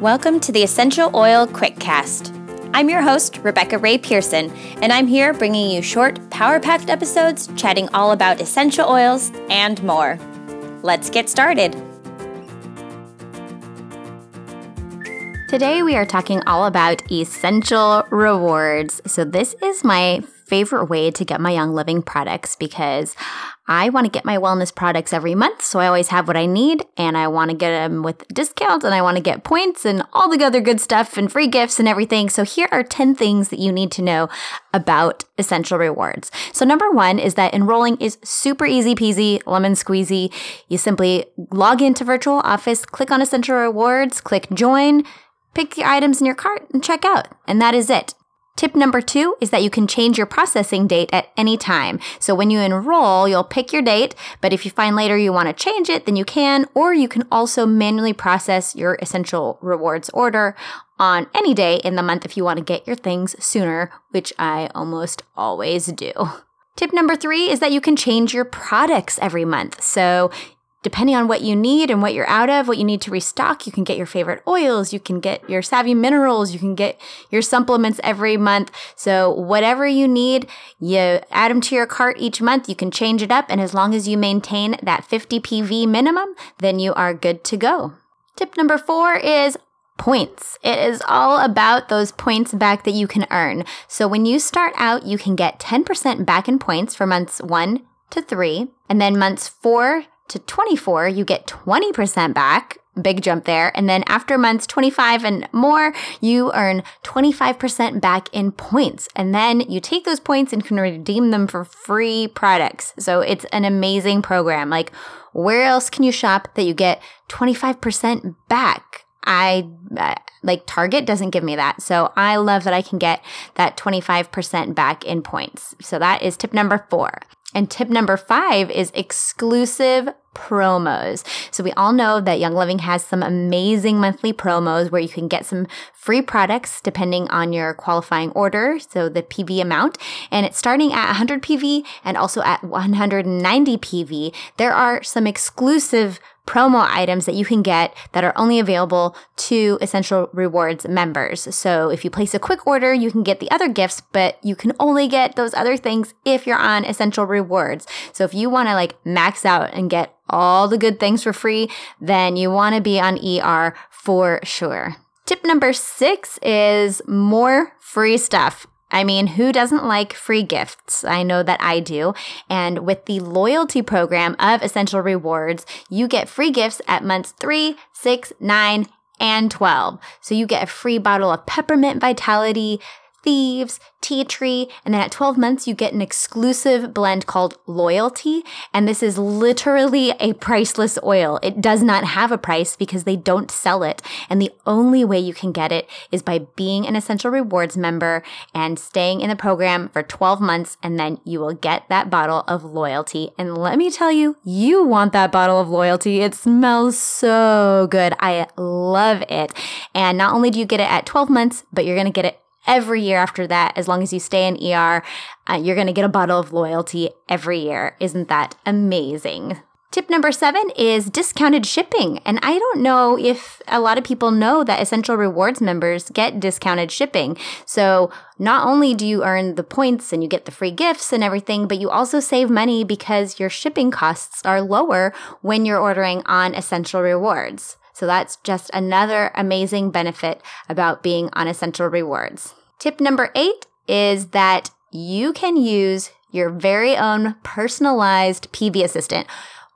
Welcome to the Essential Oil Quickcast. I'm your host, Rebekah Rae Pearson, and I'm here bringing you short, power packed episodes chatting all about essential oils and more. Let's get started. Today, we are talking all about essential rewards. So, this is my favorite way to get my Young Living products because I want to get my wellness products every month. So I always have what I need and I want to get them with discounts and I want to get points and all the other good stuff and free gifts and everything. So here are 10 things that you need to know about Essential Rewards. So number one is that enrolling is super easy peasy, lemon squeezy. You simply log into Virtual Office, click on Essential Rewards, click join, pick the items in your cart and check out. And that is it. Tip number two is that you can change your processing date at any time. So when you enroll, you'll pick your date, but if you find later you want to change it, then you can, or you can also manually process your essential rewards order on any day in the month if you want to get your things sooner, which I almost always do. Tip number three is that you can change your products every month. So depending on what you need and what you're out of, what you need to restock, you can get your favorite oils, you can get your savvy minerals, you can get your supplements every month. So whatever you need, you add them to your cart each month. You can change it up. And as long as you maintain that 50 PV minimum, then you are good to go. Tip number four is points. It is all about those points back that you can earn. So when you start out, you can get 10% back in points for months one to three. And then months four to 24, you get 20% back. Big jump there. And then after months 25 and more, you earn 25% back in points. And then you take those points and can redeem them for free products. So it's an amazing program. Like, where else can you shop that you get 25% back? I uh, like Target doesn't give me that. So I love that I can get that 25% back in points. So that is tip number four. And tip number five is exclusive promos. So we all know that Young Living has some amazing monthly promos where you can get some free products depending on your qualifying order, so the PV amount, and it's starting at 100 PV and also at 190 PV. There are some exclusive promo items that you can get that are only available to Essential Rewards members. So if you place a quick order, you can get the other gifts, but you can only get those other things if you're on Essential Rewards. So if you want to like max out and get all the good things for free, then you want to be on ER for sure. Tip number six is more free stuff. I mean, who doesn't like free gifts? I know that I do. And with the loyalty program of Essential Rewards, you get free gifts at months three, six, nine, and 12. So you get a free bottle of peppermint vitality Thieves, Tea Tree, and then at 12 months, you get an exclusive blend called Loyalty. And this is literally a priceless oil. It does not have a price because they don't sell it. And the only way you can get it is by being an Essential Rewards member and staying in the program for 12 months. And then you will get that bottle of Loyalty. And let me tell you, you want that bottle of Loyalty. It smells so good. I love it. And not only do you get it at 12 months, but you're going to get it every year after that, as long as you stay in ER, uh, you're going to get a bottle of loyalty every year. Isn't that amazing? Tip number seven is discounted shipping. And I don't know if a lot of people know that Essential Rewards members get discounted shipping. So not only do you earn the points and you get the free gifts and everything, but you also save money because your shipping costs are lower when you're ordering on Essential Rewards. So that's just another amazing benefit about being on Essential Rewards. Tip number eight is that you can use your very own personalized PV assistant.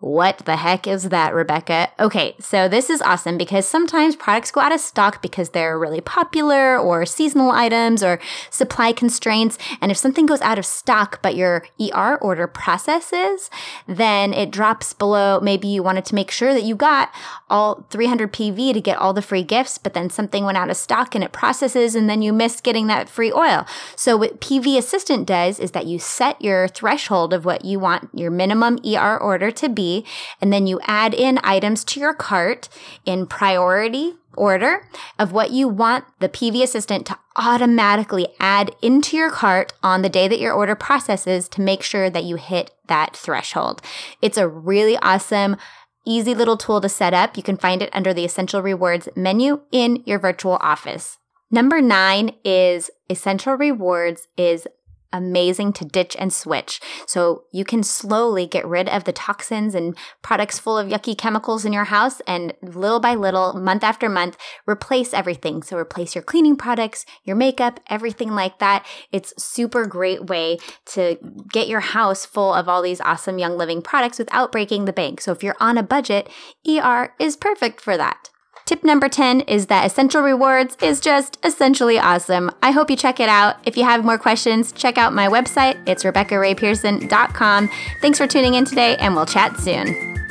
What the heck is that, Rebekah? Okay, so this is awesome because sometimes products go out of stock because they're really popular or seasonal items or supply constraints. And if something goes out of stock but your ER order processes, then it drops below. Maybe you wanted to make sure that you got all 300 PV to get all the free gifts, but then something went out of stock and it processes and then you missed getting that free oil. So what PV Assistant does is that you set your threshold of what you want your minimum ER order to be and then you add in items to your cart in priority order of what you want the PV assistant to automatically add into your cart on the day that your order processes to make sure that you hit that threshold. It's a really awesome easy little tool to set up. You can find it under the Essential Rewards menu in your virtual office. Number nine is Essential Rewards is amazing to ditch and switch. So you can slowly get rid of the toxins and products full of yucky chemicals in your house and little by little, month after month, replace everything. So replace your cleaning products, your makeup, everything like that. It's super great way to get your house full of all these awesome young living products without breaking the bank. So if you're on a budget, ER is perfect for that. Tip number 10 is that Essential Rewards is just essentially awesome. I hope you check it out. If you have more questions, check out my website. It's RebekahRaePearson.com. Thanks for tuning in today, and we'll chat soon.